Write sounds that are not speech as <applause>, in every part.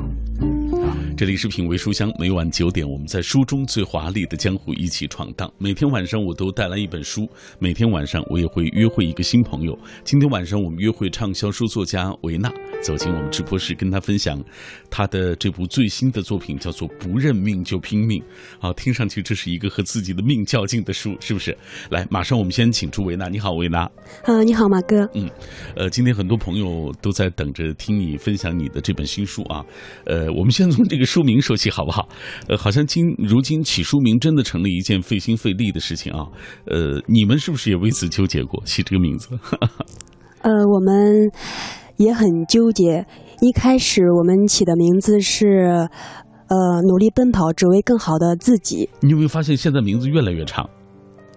よ。这里是品味书香，每晚九点，我们在书中最华丽的江湖一起闯荡。每天晚上我都带来一本书，每天晚上我也会约会一个新朋友。今天晚上我们约会畅销书作家维纳，走进我们直播室，跟他分享他的这部最新的作品，叫做《不认命就拼命》。好，听上去这是一个和自己的命较劲的书，是不是？来，马上我们先请出维纳。你好，维纳。呃，你好，马哥。嗯，呃，今天很多朋友都在等着听你分享你的这本新书啊。呃，我们先从这个。书名说起好不好？呃，好像今如今起书名真的成了一件费心费力的事情啊。呃，你们是不是也为此纠结过起这个名字？<laughs> 呃，我们也很纠结。一开始我们起的名字是“呃，努力奔跑，只为更好的自己”。你有没有发现现在名字越来越长？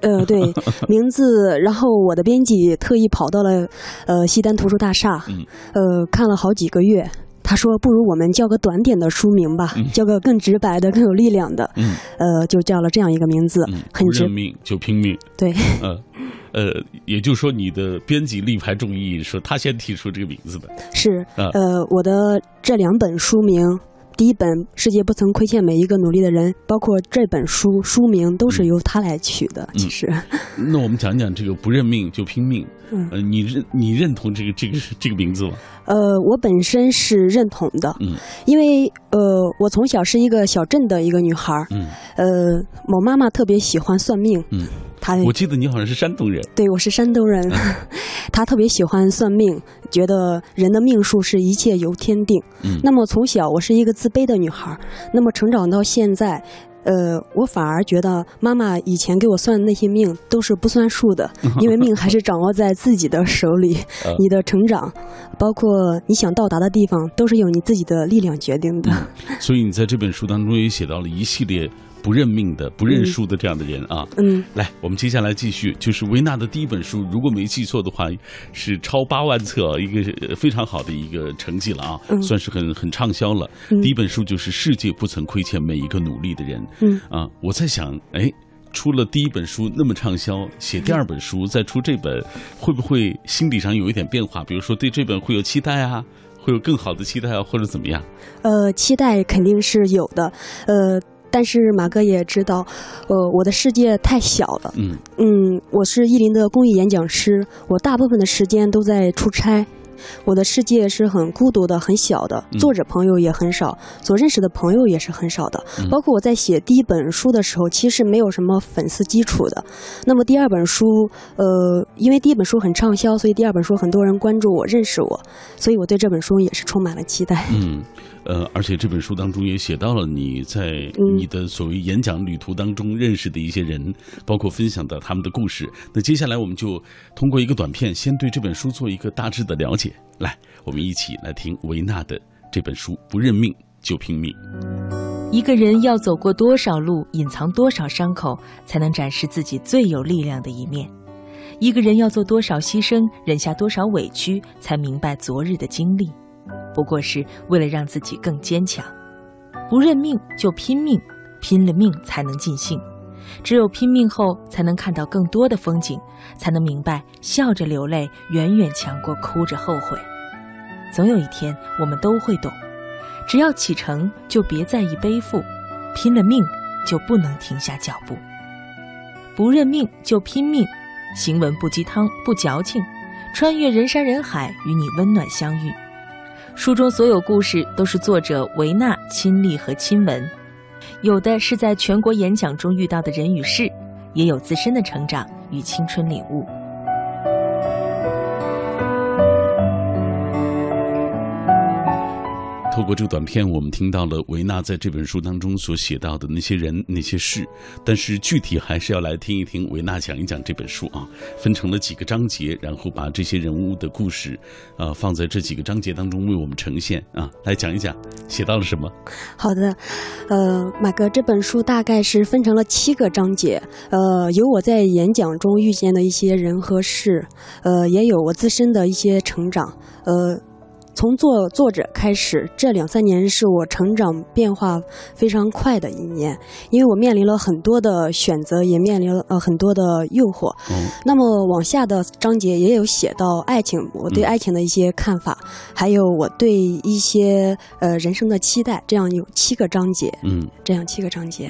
呃，对，<laughs> 名字。然后我的编辑特意跑到了呃西单图书大厦，呃，看了好几个月。他说：“不如我们叫个短点的书名吧，叫个更直白的、更有力量的。嗯，呃，就叫了这样一个名字。很认命就拼命。对，<laughs> 呃，呃，也就是说，你的编辑力排众议，说他先提出这个名字的。是，呃，我的这两本书名。”第一本《世界不曾亏欠每一个努力的人》，包括这本书书名都是由他来取的。其实，那我们讲讲这个“不认命就拼命”。嗯，呃，你认你认同这个这个这个名字吗？呃，我本身是认同的。嗯，因为呃，我从小是一个小镇的一个女孩儿。嗯，呃，我妈妈特别喜欢算命。嗯。她我记得你好像是山东人，对，我是山东人。<laughs> 她特别喜欢算命，觉得人的命数是一切由天定。嗯，那么从小我是一个自卑的女孩，那么成长到现在，呃，我反而觉得妈妈以前给我算的那些命都是不算数的，<laughs> 因为命还是掌握在自己的手里。<laughs> 你的成长，包括你想到达的地方，都是由你自己的力量决定的。所以你在这本书当中也写到了一系列。不认命的、不认输的这样的人啊，嗯，来，我们接下来继续，就是维纳的第一本书，如果没记错的话，是超八万册，一个非常好的一个成绩了啊，算是很很畅销了。第一本书就是《世界不曾亏欠每一个努力的人》，嗯。啊，我在想，哎，出了第一本书那么畅销，写第二本书再出这本，会不会心理上有一点变化？比如说对这本会有期待啊，会有更好的期待啊，或者怎么样？呃，期待肯定是有的，呃。但是马哥也知道，呃，我的世界太小了。嗯嗯，我是意林的公益演讲师，我大部分的时间都在出差。我的世界是很孤独的、很小的，作者朋友也很少，所认识的朋友也是很少的。包括我在写第一本书的时候，其实没有什么粉丝基础的。那么第二本书，呃，因为第一本书很畅销，所以第二本书很多人关注我、认识我，所以我对这本书也是充满了期待。嗯，呃，而且这本书当中也写到了你在你的所谓演讲旅途当中认识的一些人，包括分享的他们的故事。那接下来我们就通过一个短片，先对这本书做一个大致的了解。来，我们一起来听维纳的这本书《不认命就拼命》。一个人要走过多少路，隐藏多少伤口，才能展示自己最有力量的一面？一个人要做多少牺牲，忍下多少委屈，才明白昨日的经历，不过是为了让自己更坚强。不认命就拼命，拼了命才能尽兴。只有拼命后，才能看到更多的风景，才能明白笑着流泪远远强过哭着后悔。总有一天，我们都会懂，只要启程，就别在意背负；拼了命，就不能停下脚步。不认命就拼命，行文不鸡汤不矫情，穿越人山人海，与你温暖相遇。书中所有故事都是作者维纳亲历和亲闻。有的是在全国演讲中遇到的人与事，也有自身的成长与青春领悟。透过这个短片，我们听到了维纳在这本书当中所写到的那些人、那些事，但是具体还是要来听一听维纳讲一讲这本书啊，分成了几个章节，然后把这些人物的故事，啊，放在这几个章节当中为我们呈现啊，来讲一讲写到了什么。好的，呃，马哥，这本书大概是分成了七个章节，呃，有我在演讲中遇见的一些人和事，呃，也有我自身的一些成长，呃。从做作者开始，这两三年是我成长变化非常快的一年，因为我面临了很多的选择，也面临了呃很多的诱惑。嗯。那么往下的章节也有写到爱情，我对爱情的一些看法，还有我对一些呃人生的期待，这样有七个章节。嗯。这样七个章节。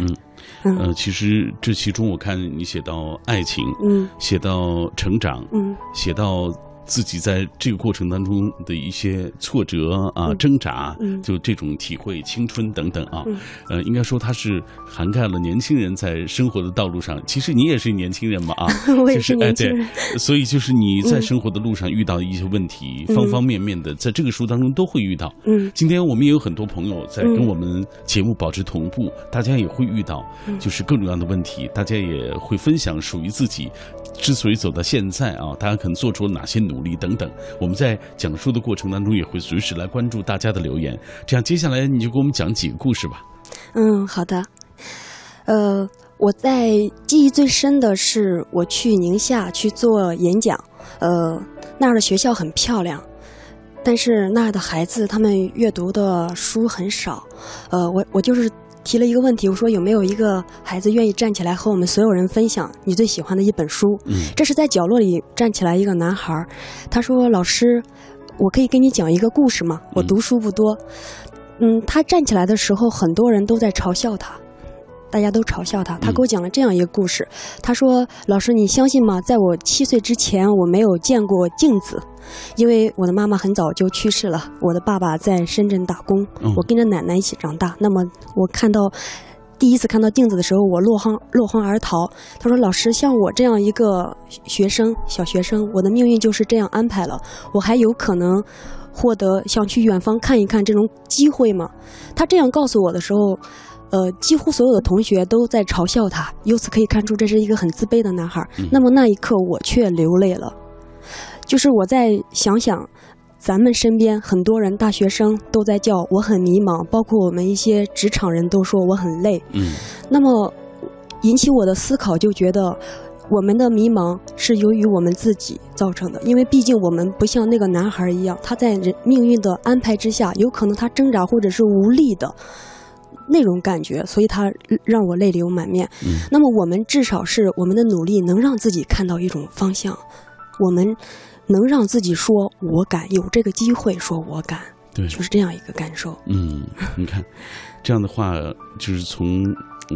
嗯。呃，其实这其中我看你写到爱情，嗯，写到成长，嗯，写到。自己在这个过程当中的一些挫折啊、挣扎，就这种体会、青春等等啊，呃，应该说它是涵盖了年轻人在生活的道路上。其实你也是年轻人嘛啊，<laughs> 就是哎对，所以就是你在生活的路上遇到一些问题，方方面面的，在这个书当中都会遇到。嗯，今天我们也有很多朋友在跟我们节目保持同步，大家也会遇到就是各种各样的问题，大家也会分享属于自己之所以走到现在啊，大家可能做出了哪些努。努力等等，我们在讲述的过程当中也会随时来关注大家的留言。这样，接下来你就给我们讲几个故事吧。嗯，好的。呃，我在记忆最深的是我去宁夏去做演讲。呃，那儿的学校很漂亮，但是那儿的孩子他们阅读的书很少。呃，我我就是。提了一个问题，我说有没有一个孩子愿意站起来和我们所有人分享你最喜欢的一本书？嗯，这是在角落里站起来一个男孩，他说：“老师，我可以给你讲一个故事吗？我读书不多。”嗯，他站起来的时候，很多人都在嘲笑他。大家都嘲笑他，他给我讲了这样一个故事。他说：“老师，你相信吗？在我七岁之前，我没有见过镜子，因为我的妈妈很早就去世了。我的爸爸在深圳打工，我跟着奶奶一起长大。那么，我看到第一次看到镜子的时候，我落荒落荒而逃。他说：‘老师，像我这样一个学生，小学生，我的命运就是这样安排了。我还有可能获得想去远方看一看这种机会吗？’他这样告诉我的时候。”呃，几乎所有的同学都在嘲笑他，由此可以看出这是一个很自卑的男孩。那么那一刻，我却流泪了。就是我在想想，咱们身边很多人，大学生都在叫我很迷茫，包括我们一些职场人都说我很累。嗯，那么引起我的思考，就觉得我们的迷茫是由于我们自己造成的，因为毕竟我们不像那个男孩一样，他在人命运的安排之下，有可能他挣扎或者是无力的。那种感觉，所以他让我泪流满面。那么，我们至少是我们的努力能让自己看到一种方向，我们能让自己说“我敢”，有这个机会说“我敢”，对，就是这样一个感受。嗯，你看，这样的话就是从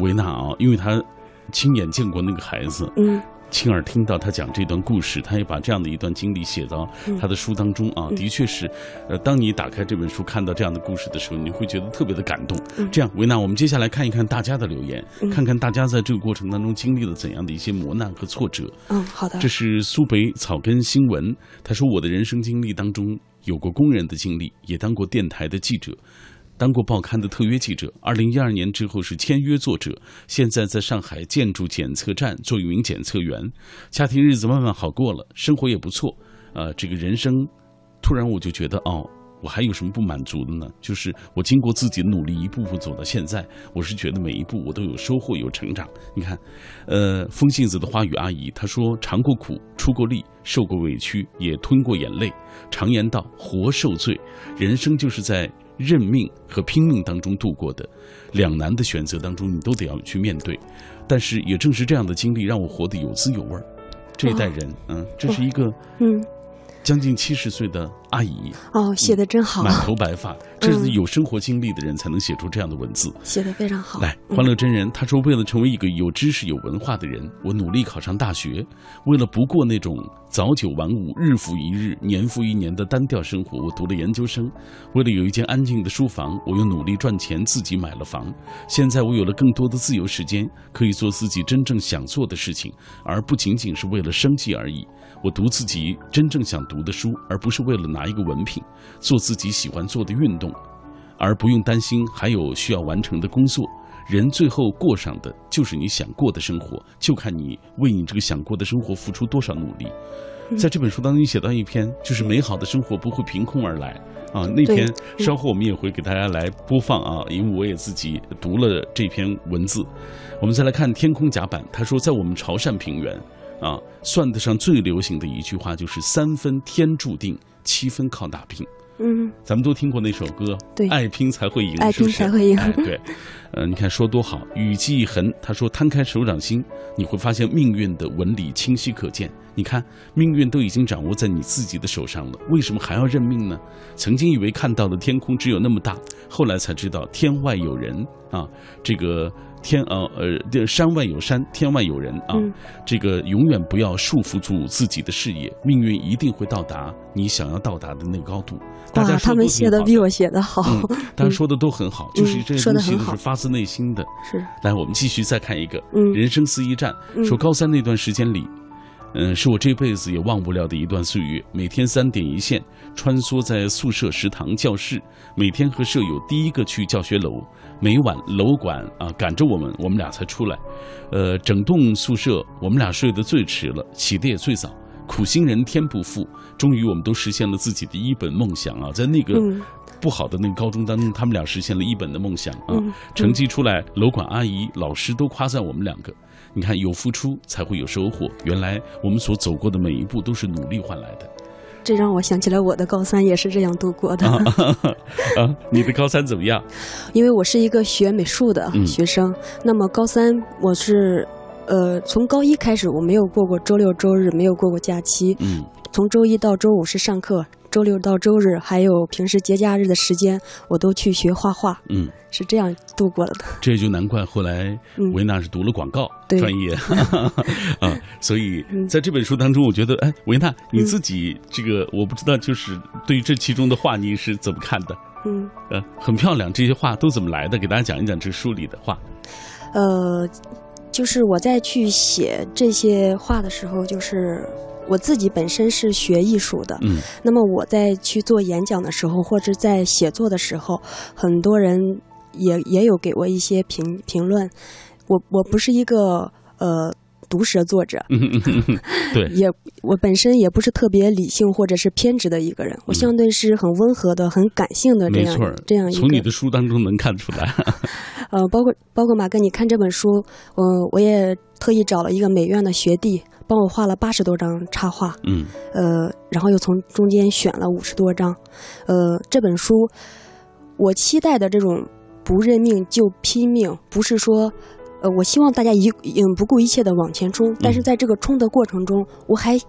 维纳啊，因为他亲眼见过那个孩子，嗯。亲耳听到他讲这段故事，他也把这样的一段经历写到他的书当中啊，的确是，呃，当你打开这本书看到这样的故事的时候，你会觉得特别的感动。这样，维娜，我们接下来看一看大家的留言，看看大家在这个过程当中经历了怎样的一些磨难和挫折。嗯，好的。这是苏北草根新闻，他说：“我的人生经历当中有过工人的经历，也当过电台的记者。”当过报刊的特约记者，二零一二年之后是签约作者，现在在上海建筑检测站做一名检测员，家庭日子慢慢好过了，生活也不错。呃，这个人生，突然我就觉得，哦，我还有什么不满足的呢？就是我经过自己的努力，一步步走到现在，我是觉得每一步我都有收获，有成长。你看，呃，风信子的花语阿姨她说，尝过苦，出过力，受过委屈，也吞过眼泪。常言道，活受罪，人生就是在。认命和拼命当中度过的两难的选择当中，你都得要去面对。但是也正是这样的经历，让我活得有滋有味儿。这一代人，嗯，这是一个，嗯。将近七十岁的阿姨哦，写的真好，满头白发，这是有生活经历的人才能写出这样的文字，写的非常好。来，欢乐真人他说，为了成为一个有知识、有文化的人，我努力考上大学；为了不过那种早九晚五、日复一日、年复一年的单调生活，我读了研究生；为了有一间安静的书房，我又努力赚钱，自己买了房。现在我有了更多的自由时间，可以做自己真正想做的事情，而不仅仅是为了生计而已。我读自己真正想读的书，而不是为了拿一个文凭；做自己喜欢做的运动，而不用担心还有需要完成的工作。人最后过上的就是你想过的生活，就看你为你这个想过的生活付出多少努力。在这本书当中，你写到一篇，就是美好的生活不会凭空而来啊。那篇稍后我们也会给大家来播放啊，因为我也自己读了这篇文字。我们再来看天空甲板，他说在我们潮汕平原。啊，算得上最流行的一句话就是“三分天注定，七分靠打拼”。嗯，咱们都听过那首歌，对，爱拼才会赢，爱拼才会赢。哎，对，呃，你看说多好，雨季痕，他说摊开手掌心，你会发现命运的纹理清晰可见。你看，命运都已经掌握在你自己的手上了，为什么还要认命呢？曾经以为看到的天空只有那么大，后来才知道天外有人啊，这个。天呃呃，山外有山，天外有人啊！这个永远不要束缚住自己的事业，命运一定会到达你想要到达的那个高度。大家他们写的比我写的好，大家说的都很好，就是这些东西都是发自内心的。是，来，我们继续再看一个人生四驿站，说高三那段时间里。嗯，是我这辈子也忘不了的一段岁月。每天三点一线，穿梭在宿舍、食堂、教室，每天和舍友第一个去教学楼。每晚楼管啊赶着我们，我们俩才出来。呃，整栋宿舍我们俩睡得最迟了，起得也最早。苦心人天不负，终于我们都实现了自己的一本梦想啊！在那个不好的那个高中当中，他们俩实现了一本的梦想啊。成绩出来，楼管阿姨、老师都夸赞我们两个。你看，有付出才会有收获。原来我们所走过的每一步都是努力换来的。这让我想起来，我的高三也是这样度过的。<laughs> <laughs> 啊，你的高三怎么样？因为我是一个学美术的学生，那么高三我是，呃，从高一开始我没有过过周六周日，没有过过假期。嗯，从周一到周五是上课。周六到周日，还有平时节假日的时间，我都去学画画。嗯，是这样度过了的。这就难怪后来维娜是读了广告专业 <laughs> 啊。所以在这本书当中，我觉得，哎，维娜你自己这个，我不知道，就是对于这其中的画，你是怎么看的？嗯，呃，很漂亮，这些画都怎么来的？给大家讲一讲这书里的画。呃，就是我在去写这些画的时候，就是。我自己本身是学艺术的，嗯，那么我在去做演讲的时候，或者在写作的时候，很多人也也有给我一些评评论。我我不是一个呃毒舌作者，对，也我本身也不是特别理性或者是偏执的一个人，我相对是很温和的、很感性的这样这样一个。从你的书当中能看出来。<laughs> 呃，包括包括马哥，你看这本书，嗯，我也特意找了一个美院的学弟。帮我画了八十多张插画，嗯，呃，然后又从中间选了五十多张，呃，这本书我期待的这种不认命就拼命，不是说，呃，我希望大家一嗯不顾一切的往前冲，但是在这个冲的过程中，我还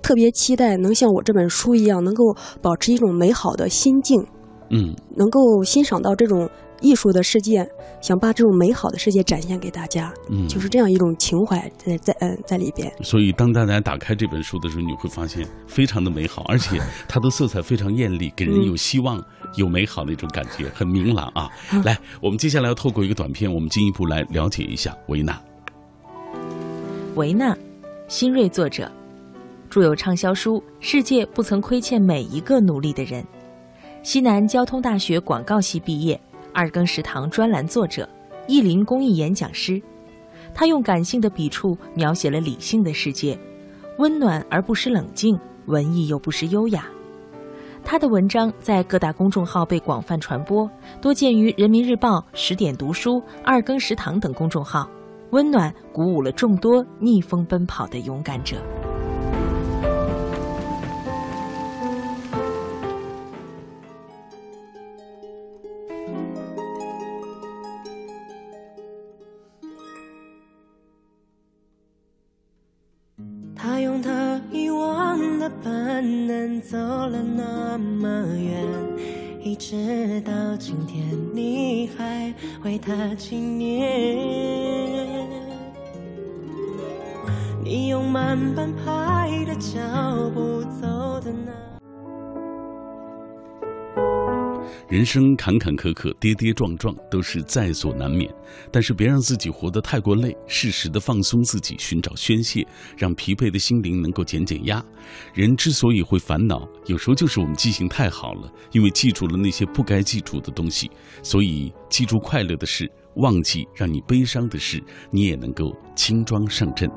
特别期待能像我这本书一样，能够保持一种美好的心境，嗯，能够欣赏到这种。艺术的世界，想把这种美好的世界展现给大家，嗯，就是这样一种情怀在在嗯在里边。所以，当大家打开这本书的时候，你会发现非常的美好，而且 <laughs> 它的色彩非常艳丽，给人有希望、有美好的一种感觉，很明朗啊。来，我们接下来要透过一个短片，我们进一步来了解一下维纳。维纳，新锐作者，著有畅销书《世界不曾亏欠每一个努力的人》，西南交通大学广告系毕业。二更食堂专栏作者，意林公益演讲师，他用感性的笔触描写了理性的世界，温暖而不失冷静，文艺又不失优雅。他的文章在各大公众号被广泛传播，多见于人民日报、十点读书、二更食堂等公众号，温暖鼓舞了众多逆风奔跑的勇敢者。走了那么远，一直到今天，你还为他纪念。你用慢半拍的脚步走的那。人生坎坎坷坷、跌跌撞撞都是在所难免，但是别让自己活得太过累，适时的放松自己，寻找宣泄，让疲惫的心灵能够减减压。人之所以会烦恼，有时候就是我们记性太好了，因为记住了那些不该记住的东西，所以记住快乐的事。忘记让你悲伤的事，你也能够轻装上阵。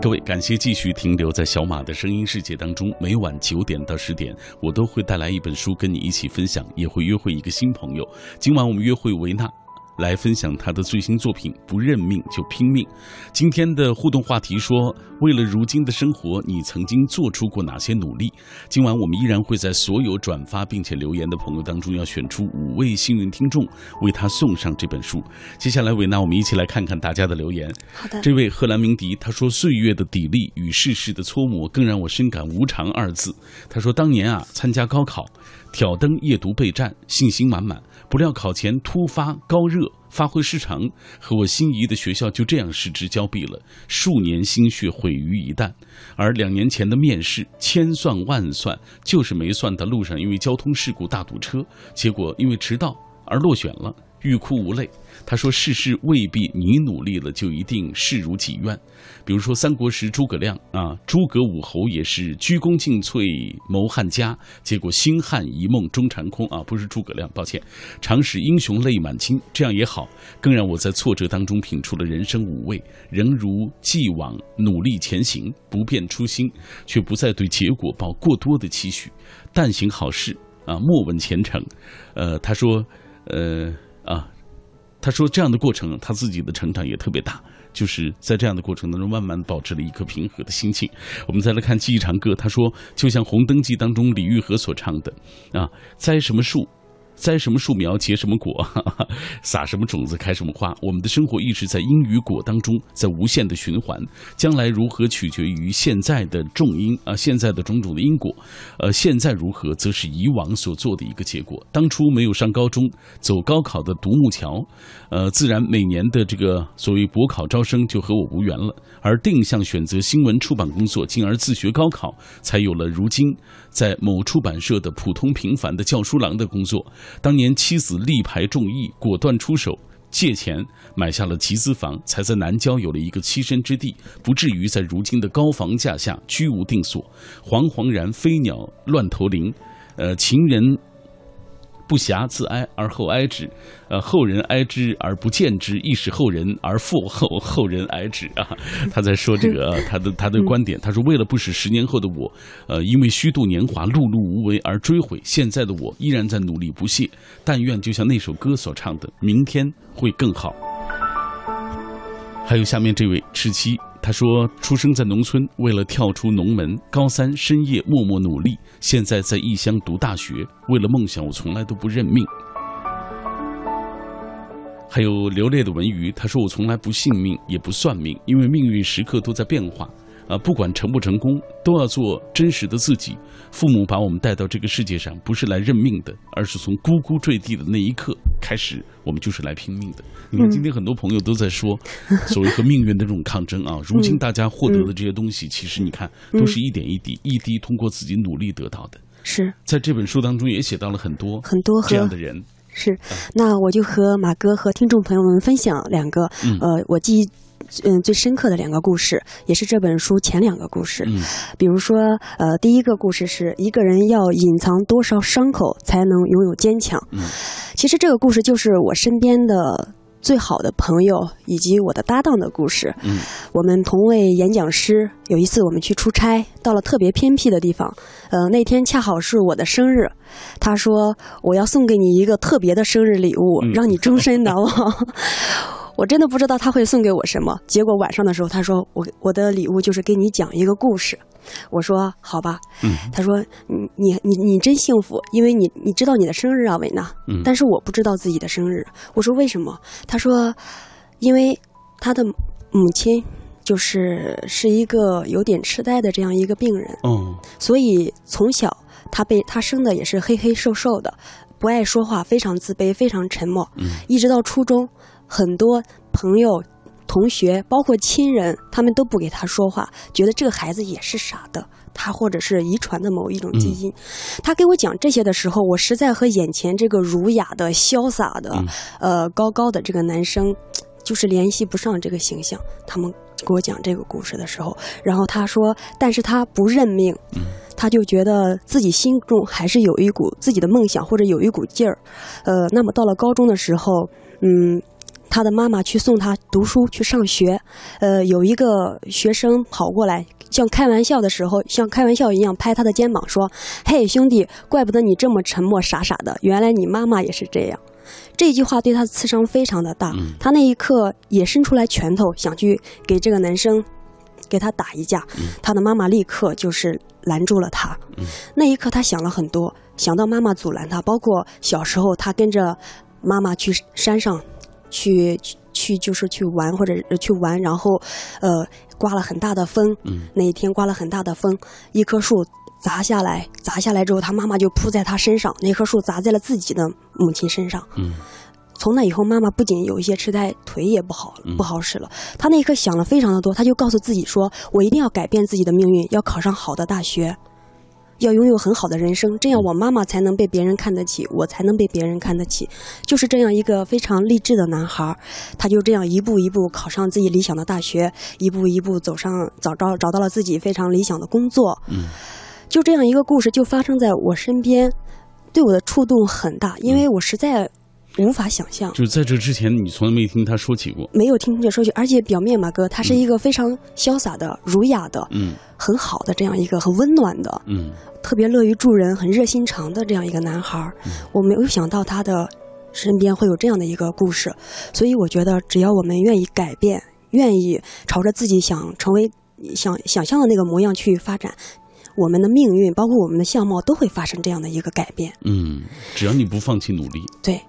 各位，感谢继续停留在小马的声音世界当中。每晚九点到十点，我都会带来一本书跟你一起分享，也会约会一个新朋友。今晚我们约会维纳，来分享他的最新作品《不认命就拼命》。今天的互动话题说：为了如今的生活，你曾经做出过哪些努力？今晚我们依然会在所有转发并且留言的朋友当中，要选出五位幸运听众，为他送上这本书。接下来，维娜，我们一起来看看大家的留言。好的，这位贺兰鸣笛他说：“岁月的砥砺与世事的搓磨，更让我深感无常二字。”他说：“当年啊，参加高考。”挑灯夜读备战，信心满满。不料考前突发高热，发挥失常，和我心仪的学校就这样失之交臂了。数年心血毁于一旦。而两年前的面试，千算万算，就是没算到路上因为交通事故大堵车，结果因为迟到而落选了。欲哭无泪，他说：“世事未必你努力了就一定事如己愿。比如说三国时诸葛亮啊，诸葛武侯也是鞠躬尽瘁谋汉家，结果星汉一梦终成空啊，不是诸葛亮，抱歉。常使英雄泪满襟，这样也好，更让我在挫折当中品出了人生五味，仍如既往努力前行，不变初心，却不再对结果抱过多的期许。但行好事啊，莫问前程。呃，他说，呃。”啊，他说这样的过程，他自己的成长也特别大，就是在这样的过程当中，慢慢保持了一颗平和的心情。我们再来看《记忆长歌》，他说，就像《红灯记》当中李玉和所唱的，啊，栽什么树。栽什么树苗结什么果，<laughs> 撒什么种子开什么花。我们的生活一直在因与果当中，在无限的循环。将来如何取决于现在的种因啊，现在的种种的因果。呃，现在如何，则是以往所做的一个结果。当初没有上高中，走高考的独木桥，呃，自然每年的这个所谓博考招生就和我无缘了。而定向选择新闻出版工作，进而自学高考，才有了如今在某出版社的普通平凡的教书郎的工作。当年妻子力排众议，果断出手借钱买下了集资房，才在南郊有了一个栖身之地，不至于在如今的高房价下居无定所。惶惶然飞鸟乱投林，呃，情人。不暇自哀而后哀之，呃，后人哀之而不见之，亦使后人而复后后人哀之啊。<laughs> 他在说这个 <laughs> 他的他的观点，他说为了不使十年后的我，呃，因为虚度年华、碌碌无为而追悔，现在的我依然在努力不懈。但愿就像那首歌所唱的，明天会更好。还有下面这位赤七。他说：“出生在农村，为了跳出农门，高三深夜默默努力。现在在异乡读大学，为了梦想，我从来都不认命。”还有流泪的文鱼，他说：“我从来不信命，也不算命，因为命运时刻都在变化。”啊，不管成不成功，都要做真实的自己。父母把我们带到这个世界上，不是来认命的，而是从呱呱坠地的那一刻开始，我们就是来拼命的。你看，今天很多朋友都在说，所谓和命运的这种抗争啊。如今大家获得的这些东西，其实你看，都是一点一滴、一滴通过自己努力得到的。是在这本书当中也写到了很多很多这样的人。是，那我就和马哥和听众朋友们分享两个，呃，我记忆。嗯，最深刻的两个故事，也是这本书前两个故事。嗯，比如说，呃，第一个故事是一个人要隐藏多少伤口才能拥有坚强。嗯，其实这个故事就是我身边的最好的朋友以及我的搭档的故事。嗯，我们同为演讲师，有一次我们去出差，到了特别偏僻的地方。呃，那天恰好是我的生日，他说我要送给你一个特别的生日礼物，让你终身难忘。<laughs> 我真的不知道他会送给我什么。结果晚上的时候，他说：“我我的礼物就是给你讲一个故事。”我说：“好吧。”嗯，他说：“你你你你真幸福，因为你你知道你的生日啊，维娜。嗯，但是我不知道自己的生日。”我说：“为什么？”他说：“因为他的母亲就是是一个有点痴呆的这样一个病人。哦，所以从小他被他生的也是黑黑瘦瘦的，不爱说话，非常自卑，非常沉默。嗯，一直到初中。”很多朋友、同学，包括亲人，他们都不给他说话，觉得这个孩子也是傻的，他或者是遗传的某一种基因。他给我讲这些的时候，我实在和眼前这个儒雅的、潇洒的、呃高高的这个男生，就是联系不上这个形象。他们给我讲这个故事的时候，然后他说，但是他不认命，他就觉得自己心中还是有一股自己的梦想，或者有一股劲儿。呃，那么到了高中的时候，嗯。他的妈妈去送他读书去上学，呃，有一个学生跑过来，像开玩笑的时候，像开玩笑一样拍他的肩膀说：“嘿，兄弟，怪不得你这么沉默傻傻的，原来你妈妈也是这样。”这句话对他的刺伤非常的大。他那一刻也伸出来拳头，想去给这个男生给他打一架。他的妈妈立刻就是拦住了他。那一刻他想了很多，想到妈妈阻拦他，包括小时候他跟着妈妈去山上去去就是去玩或者去玩，然后呃刮了很大的风。那一天刮了很大的风，一棵树。砸下来，砸下来之后，他妈妈就扑在他身上。那棵树砸在了自己的母亲身上。嗯，从那以后，妈妈不仅有一些痴呆，腿也不好，不好使了。他那一刻想了非常的多，他就告诉自己说：“我一定要改变自己的命运，要考上好的大学，要拥有很好的人生，这样我妈妈才能被别人看得起，我才能被别人看得起。”就是这样一个非常励志的男孩，他就这样一步一步考上自己理想的大学，一步一步走上找着找到了自己非常理想的工作。嗯。就这样一个故事就发生在我身边，对我的触动很大，因为我实在无法想象。就是在这之前，你从来没听他说起过，没有听他说起，而且表面马哥他是一个非常潇洒的、儒雅的、嗯，很好的这样一个很温暖的，嗯，特别乐于助人、很热心肠的这样一个男孩。我没有想到他的身边会有这样的一个故事，所以我觉得只要我们愿意改变，愿意朝着自己想成为、想想象的那个模样去发展。我们的命运，包括我们的相貌，都会发生这样的一个改变。嗯，只要你不放弃努力。对。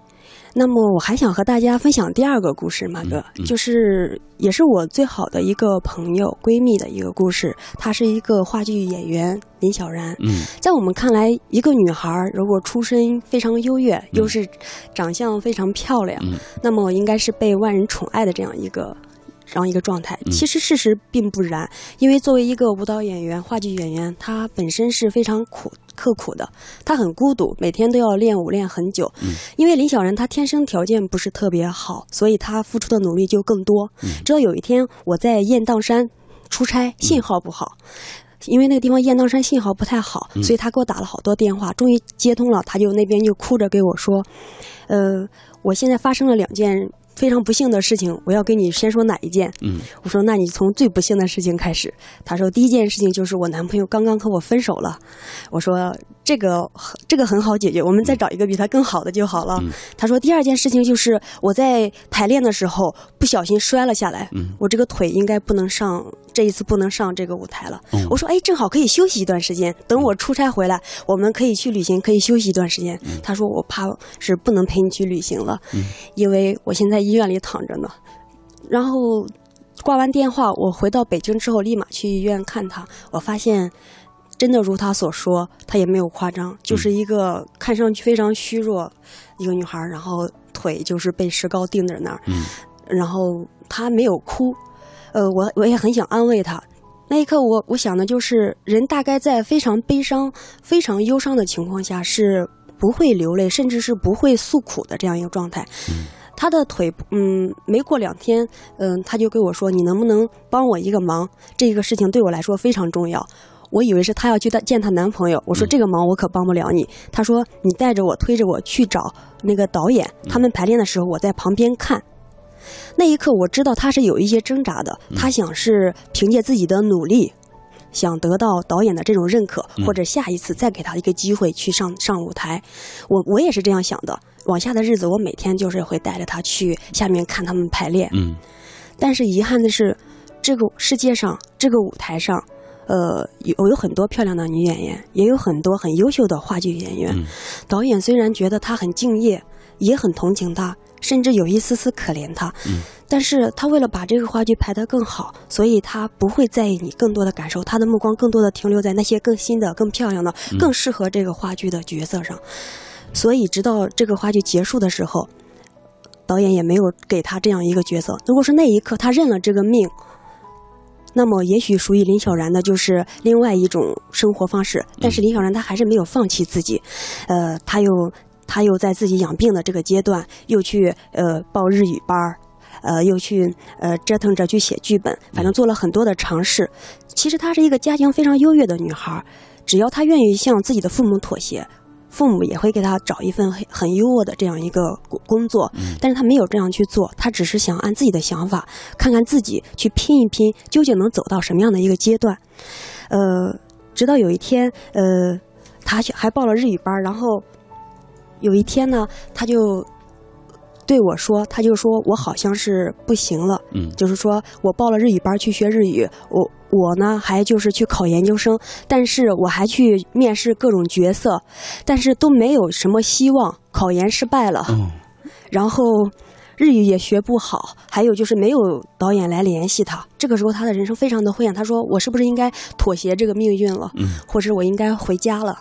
那么，我还想和大家分享第二个故事，马哥，就是也是我最好的一个朋友、闺蜜的一个故事。她是一个话剧演员林小然。嗯，在我们看来，一个女孩如果出身非常优越，又是长相非常漂亮，那么应该是被万人宠爱的这样一个。这样一个状态，其实事实并不然。因为作为一个舞蹈演员、话剧演员，他本身是非常苦、刻苦的，他很孤独，每天都要练舞练很久。因为林小然他天生条件不是特别好，所以他付出的努力就更多。直到有一天我在雁荡山出差，信号不好，因为那个地方雁荡山信号不太好，所以他给我打了好多电话，终于接通了。他就那边就哭着给我说：“呃，我现在发生了两件。”非常不幸的事情，我要跟你先说哪一件？嗯，我说，那你从最不幸的事情开始。他说，第一件事情就是我男朋友刚刚和我分手了。我说，这个这个很好解决，我们再找一个比他更好的就好了。他说，第二件事情就是我在排练的时候不小心摔了下来，嗯我这个腿应该不能上。这一次不能上这个舞台了，我说哎，正好可以休息一段时间，等我出差回来，我们可以去旅行，可以休息一段时间。他说我怕是不能陪你去旅行了，因为我现在医院里躺着呢。然后挂完电话，我回到北京之后，立马去医院看他，我发现真的如他所说，他也没有夸张，就是一个看上去非常虚弱一个女孩，然后腿就是被石膏钉在那儿，然后她没有哭。呃，我我也很想安慰她。那一刻，我我想的就是，人大概在非常悲伤、非常忧伤的情况下，是不会流泪，甚至是不会诉苦的这样一个状态。他的腿，嗯，没过两天，嗯，他就跟我说：“你能不能帮我一个忙？这个事情对我来说非常重要。”我以为是她要去见她男朋友，我说：“这个忙我可帮不了你。”她说：“你带着我，推着我去找那个导演，他们排练的时候，我在旁边看。”那一刻，我知道她是有一些挣扎的。她想是凭借自己的努力，想得到导演的这种认可，或者下一次再给他一个机会去上上舞台。我我也是这样想的。往下的日子，我每天就是会带着他去下面看他们排练。嗯。但是遗憾的是，这个世界上这个舞台上，呃，有有很多漂亮的女演员，也有很多很优秀的话剧演员。导演虽然觉得他很敬业，也很同情他。甚至有一丝丝可怜他，但是他为了把这个话剧排得更好，所以他不会在意你更多的感受，他的目光更多的停留在那些更新的、更漂亮的、更适合这个话剧的角色上。所以，直到这个话剧结束的时候，导演也没有给他这样一个角色。如果说那一刻他认了这个命，那么也许属于林小然的就是另外一种生活方式。但是林小然他还是没有放弃自己，呃，他又。他又在自己养病的这个阶段，又去呃报日语班儿，呃又去呃折腾着去写剧本，反正做了很多的尝试。其实她是一个家庭非常优越的女孩，只要她愿意向自己的父母妥协，父母也会给她找一份很很优渥的这样一个工工作。但是她没有这样去做，她只是想按自己的想法，看看自己去拼一拼，究竟能走到什么样的一个阶段。呃，直到有一天，呃，她还报了日语班，然后。有一天呢，他就对我说，他就说我好像是不行了，嗯，就是说我报了日语班去学日语，我我呢还就是去考研究生，但是我还去面试各种角色，但是都没有什么希望，考研失败了，然后日语也学不好，还有就是没有导演来联系他，这个时候他的人生非常的灰暗，他说我是不是应该妥协这个命运了，嗯，或者我应该回家了。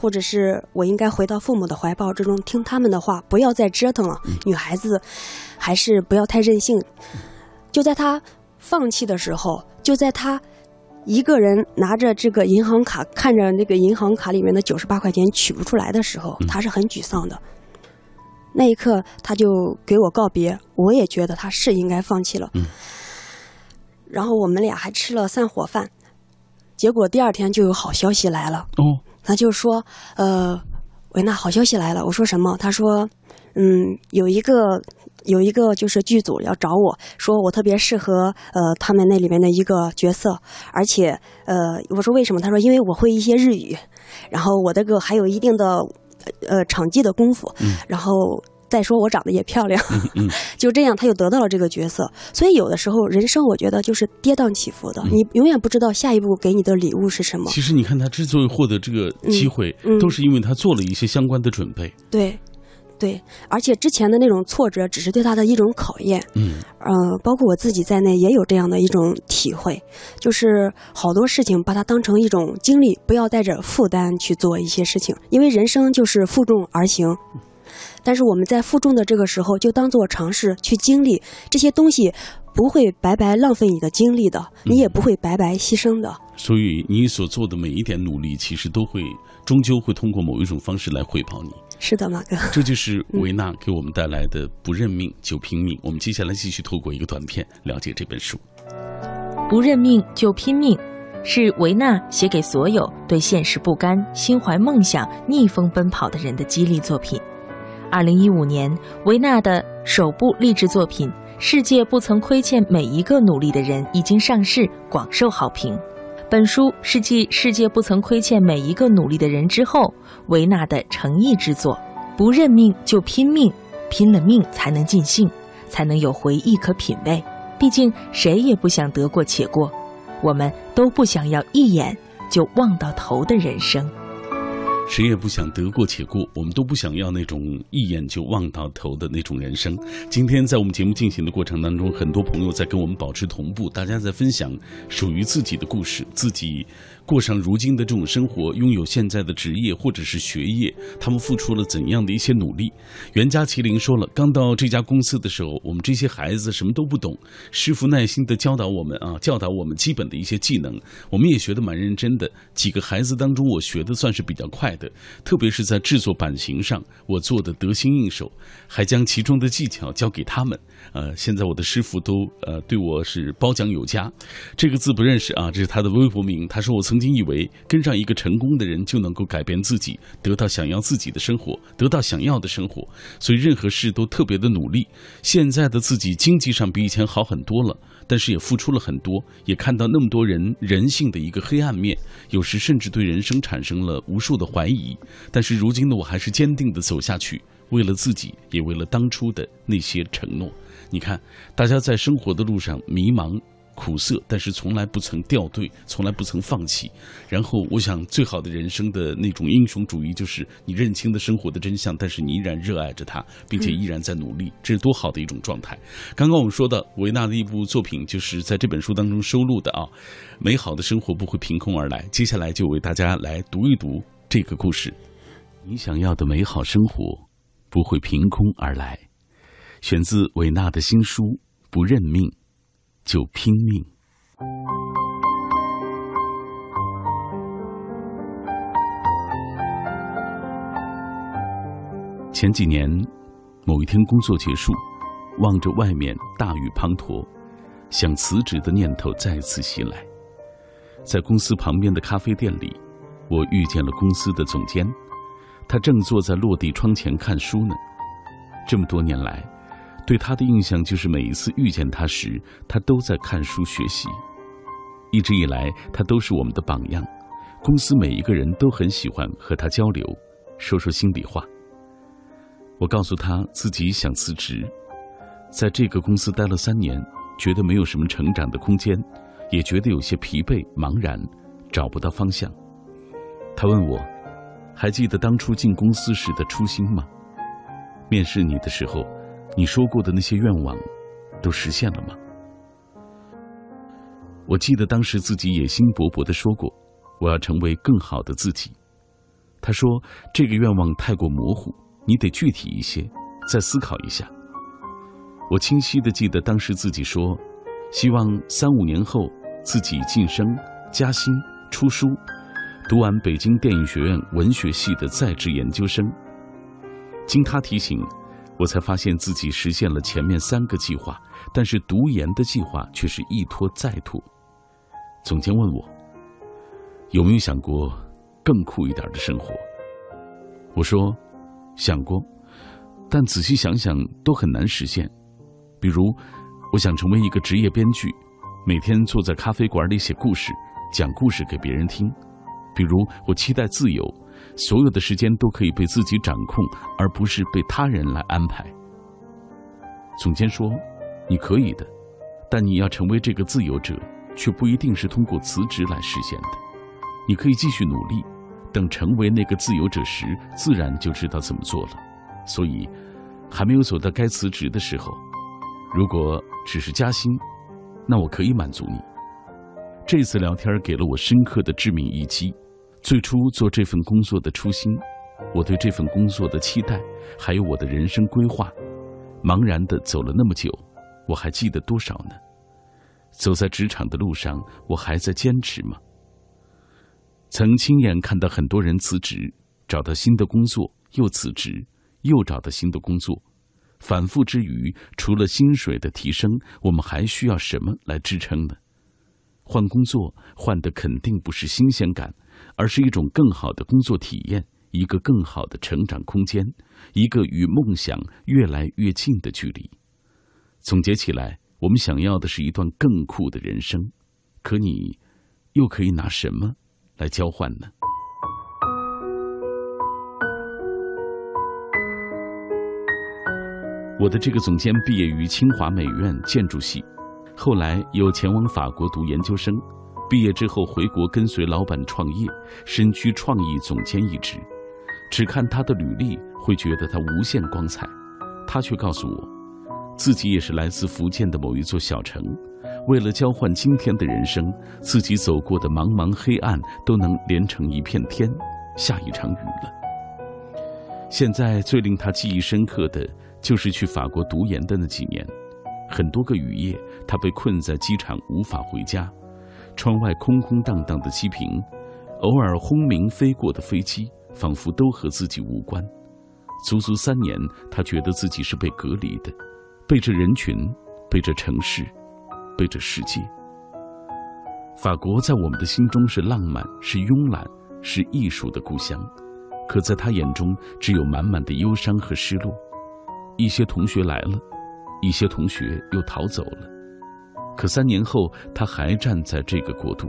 或者是我应该回到父母的怀抱之中，听他们的话，不要再折腾了。女孩子还是不要太任性。就在他放弃的时候，就在他一个人拿着这个银行卡，看着那个银行卡里面的九十八块钱取不出来的时候，他是很沮丧的。那一刻，他就给我告别。我也觉得他是应该放弃了。然后我们俩还吃了散伙饭，结果第二天就有好消息来了。哦。他就说：“呃，维娜，好消息来了。”我说：“什么？”他说：“嗯，有一个，有一个就是剧组要找我说我特别适合呃他们那里面的一个角色，而且呃，我说为什么？他说因为我会一些日语，然后我这个还有一定的呃场记的功夫，然后。”再说我长得也漂亮，<laughs> 就这样他就得到了这个角色。所以有的时候人生我觉得就是跌宕起伏的，你永远不知道下一步给你的礼物是什么。其实你看他之所以获得这个机会，都是因为他做了一些相关的准备。对，对，而且之前的那种挫折只是对他的一种考验。嗯，呃，包括我自己在内也有这样的一种体会，就是好多事情把它当成一种经历，不要带着负担去做一些事情，因为人生就是负重而行。但是我们在负重的这个时候，就当做尝试去经历这些东西，不会白白浪费你的精力的，你也不会白白牺牲的。所以你所做的每一点努力，其实都会终究会通过某一种方式来回报你。是的，马哥。这就是维纳给我们带来的“不认命就拼命”。我们接下来继续透过一个短片了解这本书。不认命就拼命，是维纳写给所有对现实不甘、心怀梦想、逆风奔跑的人的激励作品。二零一五年，维纳的首部励志作品《世界不曾亏欠每一个努力的人》已经上市，广受好评。本书是继《世界不曾亏欠每一个努力的人》之后，维纳的诚意之作。不认命就拼命，拼了命才能尽兴，才能有回忆可品味。毕竟谁也不想得过且过，我们都不想要一眼就望到头的人生。谁也不想得过且过，我们都不想要那种一眼就望到头的那种人生。今天在我们节目进行的过程当中，很多朋友在跟我们保持同步，大家在分享属于自己的故事，自己。过上如今的这种生活，拥有现在的职业或者是学业，他们付出了怎样的一些努力？袁家麒麟说了，刚到这家公司的时候，我们这些孩子什么都不懂，师傅耐心的教导我们啊，教导我们基本的一些技能，我们也学得蛮认真的。几个孩子当中，我学的算是比较快的，特别是在制作版型上，我做的得心应手，还将其中的技巧教给他们。呃，现在我的师傅都呃对我是褒奖有加，这个字不认识啊，这是他的微博名。他说我曾经以为跟上一个成功的人就能够改变自己，得到想要自己的生活，得到想要的生活，所以任何事都特别的努力。现在的自己经济上比以前好很多了，但是也付出了很多，也看到那么多人人性的一个黑暗面，有时甚至对人生产生了无数的怀疑。但是如今的我还是坚定的走下去，为了自己，也为了当初的那些承诺。你看，大家在生活的路上迷茫、苦涩，但是从来不曾掉队，从来不曾放弃。然后，我想，最好的人生的那种英雄主义，就是你认清了生活的真相，但是你依然热爱着它，并且依然在努力，这是多好的一种状态。刚刚我们说的维纳的一部作品，就是在这本书当中收录的啊。美好的生活不会凭空而来。接下来就为大家来读一读这个故事：你想要的美好生活不会凭空而来。选自维纳的新书《不认命就拼命》。前几年，某一天工作结束，望着外面大雨滂沱，想辞职的念头再次袭来。在公司旁边的咖啡店里，我遇见了公司的总监，他正坐在落地窗前看书呢。这么多年来，对他的印象就是，每一次遇见他时，他都在看书学习。一直以来，他都是我们的榜样。公司每一个人都很喜欢和他交流，说说心里话。我告诉他自己想辞职，在这个公司待了三年，觉得没有什么成长的空间，也觉得有些疲惫、茫然，找不到方向。他问我，还记得当初进公司时的初心吗？面试你的时候，你说过的那些愿望，都实现了吗？我记得当时自己野心勃勃的说过，我要成为更好的自己。他说这个愿望太过模糊。你得具体一些，再思考一下。我清晰的记得当时自己说，希望三五年后自己晋升、加薪、出书，读完北京电影学院文学系的在职研究生。经他提醒，我才发现自己实现了前面三个计划，但是读研的计划却是一拖再拖。总监问我，有没有想过更酷一点的生活？我说。想过，但仔细想想都很难实现。比如，我想成为一个职业编剧，每天坐在咖啡馆里写故事，讲故事给别人听。比如，我期待自由，所有的时间都可以被自己掌控，而不是被他人来安排。总监说：“你可以的，但你要成为这个自由者，却不一定是通过辞职来实现的。你可以继续努力。”等成为那个自由者时，自然就知道怎么做了。所以，还没有走到该辞职的时候，如果只是加薪，那我可以满足你。这次聊天给了我深刻的致命一击。最初做这份工作的初心，我对这份工作的期待，还有我的人生规划，茫然的走了那么久，我还记得多少呢？走在职场的路上，我还在坚持吗？曾亲眼看到很多人辞职，找到新的工作，又辞职，又找到新的工作，反复之余，除了薪水的提升，我们还需要什么来支撑呢？换工作换的肯定不是新鲜感，而是一种更好的工作体验，一个更好的成长空间，一个与梦想越来越近的距离。总结起来，我们想要的是一段更酷的人生，可你又可以拿什么？来交换呢？我的这个总监毕业于清华美院建筑系，后来又前往法国读研究生，毕业之后回国跟随老板创业，身居创意总监一职。只看他的履历，会觉得他无限光彩。他却告诉我，自己也是来自福建的某一座小城。为了交换今天的人生，自己走过的茫茫黑暗都能连成一片天，下一场雨了。现在最令他记忆深刻的，就是去法国读研的那几年，很多个雨夜，他被困在机场无法回家，窗外空空荡荡的机坪，偶尔轰鸣飞过的飞机，仿佛都和自己无关。足足三年，他觉得自己是被隔离的，被这人群，被这城市。背着世界，法国在我们的心中是浪漫、是慵懒、是艺术的故乡，可在他眼中只有满满的忧伤和失落。一些同学来了，一些同学又逃走了，可三年后他还站在这个国度。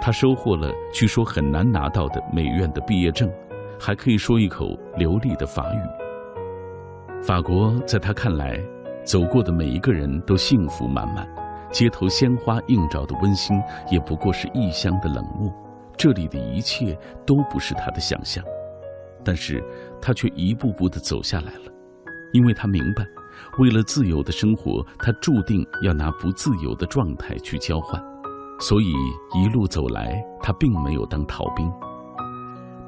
他收获了据说很难拿到的美院的毕业证，还可以说一口流利的法语。法国在他看来，走过的每一个人都幸福满满。街头鲜花映照的温馨，也不过是异乡的冷漠。这里的一切都不是他的想象，但是他却一步步的走下来了，因为他明白，为了自由的生活，他注定要拿不自由的状态去交换。所以一路走来，他并没有当逃兵。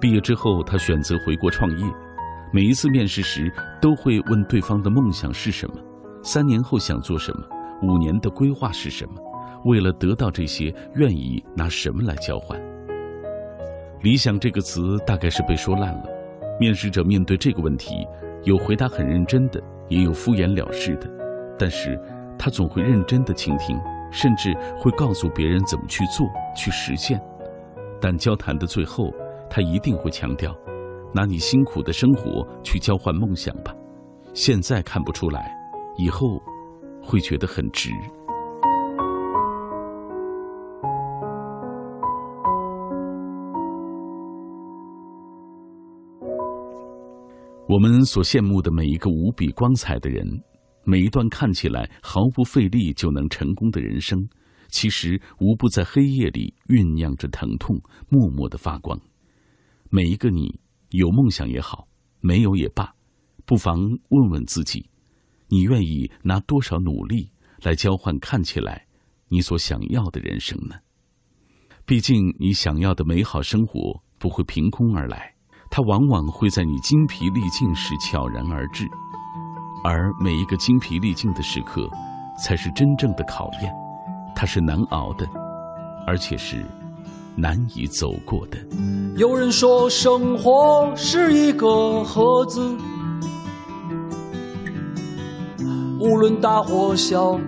毕业之后，他选择回国创业。每一次面试时，都会问对方的梦想是什么，三年后想做什么。五年的规划是什么？为了得到这些，愿意拿什么来交换？理想这个词大概是被说烂了。面试者面对这个问题，有回答很认真的，也有敷衍了事的。但是他总会认真的倾听，甚至会告诉别人怎么去做、去实现。但交谈的最后，他一定会强调：拿你辛苦的生活去交换梦想吧。现在看不出来，以后。会觉得很值。我们所羡慕的每一个无比光彩的人，每一段看起来毫不费力就能成功的人生，其实无不在黑夜里酝酿着疼痛，默默的发光。每一个你，有梦想也好，没有也罢，不妨问问自己：你愿意拿多少努力来交换看起来你所想要的人生呢？毕竟，你想要的美好生活不会凭空而来。它往往会在你精疲力尽时悄然而至，而每一个精疲力尽的时刻，才是真正的考验。它是难熬的，而且是难以走过的。有人说，生活是一个盒子，无论大或小，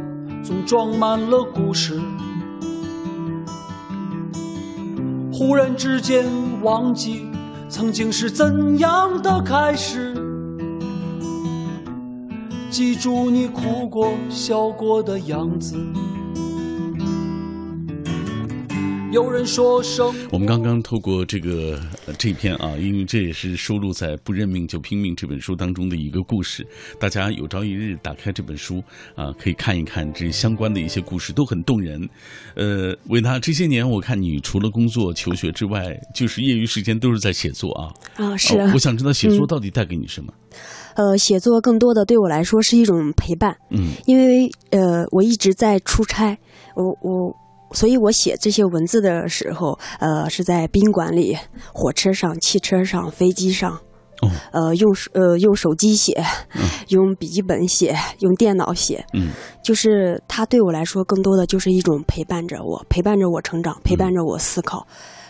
总装满了故事。忽然之间，忘记。曾经是怎样的开始？记住你哭过、笑过的样子。有人说生，我们刚刚透过这个这篇啊，因为这也是收录在《不认命就拼命》这本书当中的一个故事。大家有朝一日打开这本书啊，可以看一看这相关的一些故事，都很动人。呃，维娜，这些年我看你除了工作、求学之外，就是业余时间都是在写作啊。啊，是啊。我想知道写作到底带给你什么？呃，写作更多的对我来说是一种陪伴。嗯，因为呃，我一直在出差，我我。所以我写这些文字的时候，呃，是在宾馆里、火车上、汽车上、飞机上，呃，用呃用手机写，用笔记本写，用电脑写，嗯，就是它对我来说，更多的就是一种陪伴着我，陪伴着我成长，陪伴着我思考，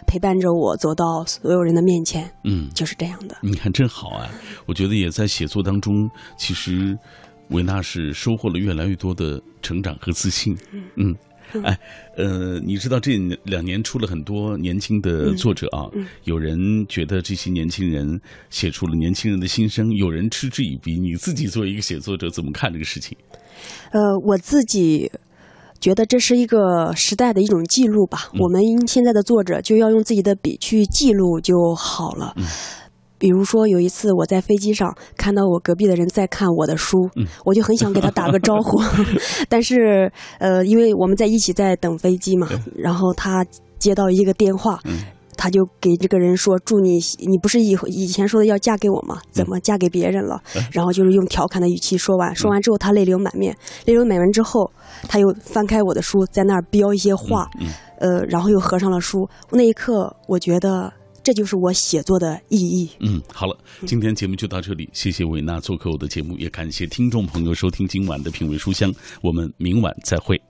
陪伴着我走到所有人的面前，嗯，就是这样的。你看，真好啊！我觉得也在写作当中，其实维纳是收获了越来越多的成长和自信，嗯。<laughs> 哎，呃，你知道这两年出了很多年轻的作者啊，有人觉得这些年轻人写出了年轻人的心声，有人嗤之以鼻。你自己作为一个写作者，怎么看这个事情？呃，我自己觉得这是一个时代的一种记录吧。我们现在的作者就要用自己的笔去记录就好了。比如说有一次我在飞机上看到我隔壁的人在看我的书，我就很想给他打个招呼，<laughs> 但是呃，因为我们在一起在等飞机嘛，然后他接到一个电话，他就给这个人说：“祝你，你不是以以前说的要嫁给我吗？怎么嫁给别人了？”然后就是用调侃的语气说完，说完之后他泪流满面，泪流满面之后他又翻开我的书，在那儿标一些话，呃，然后又合上了书。那一刻，我觉得。这就是我写作的意义。嗯，好了，今天节目就到这里，谢谢维娜做客我的节目，也感谢听众朋友收听今晚的品味书香，我们明晚再会。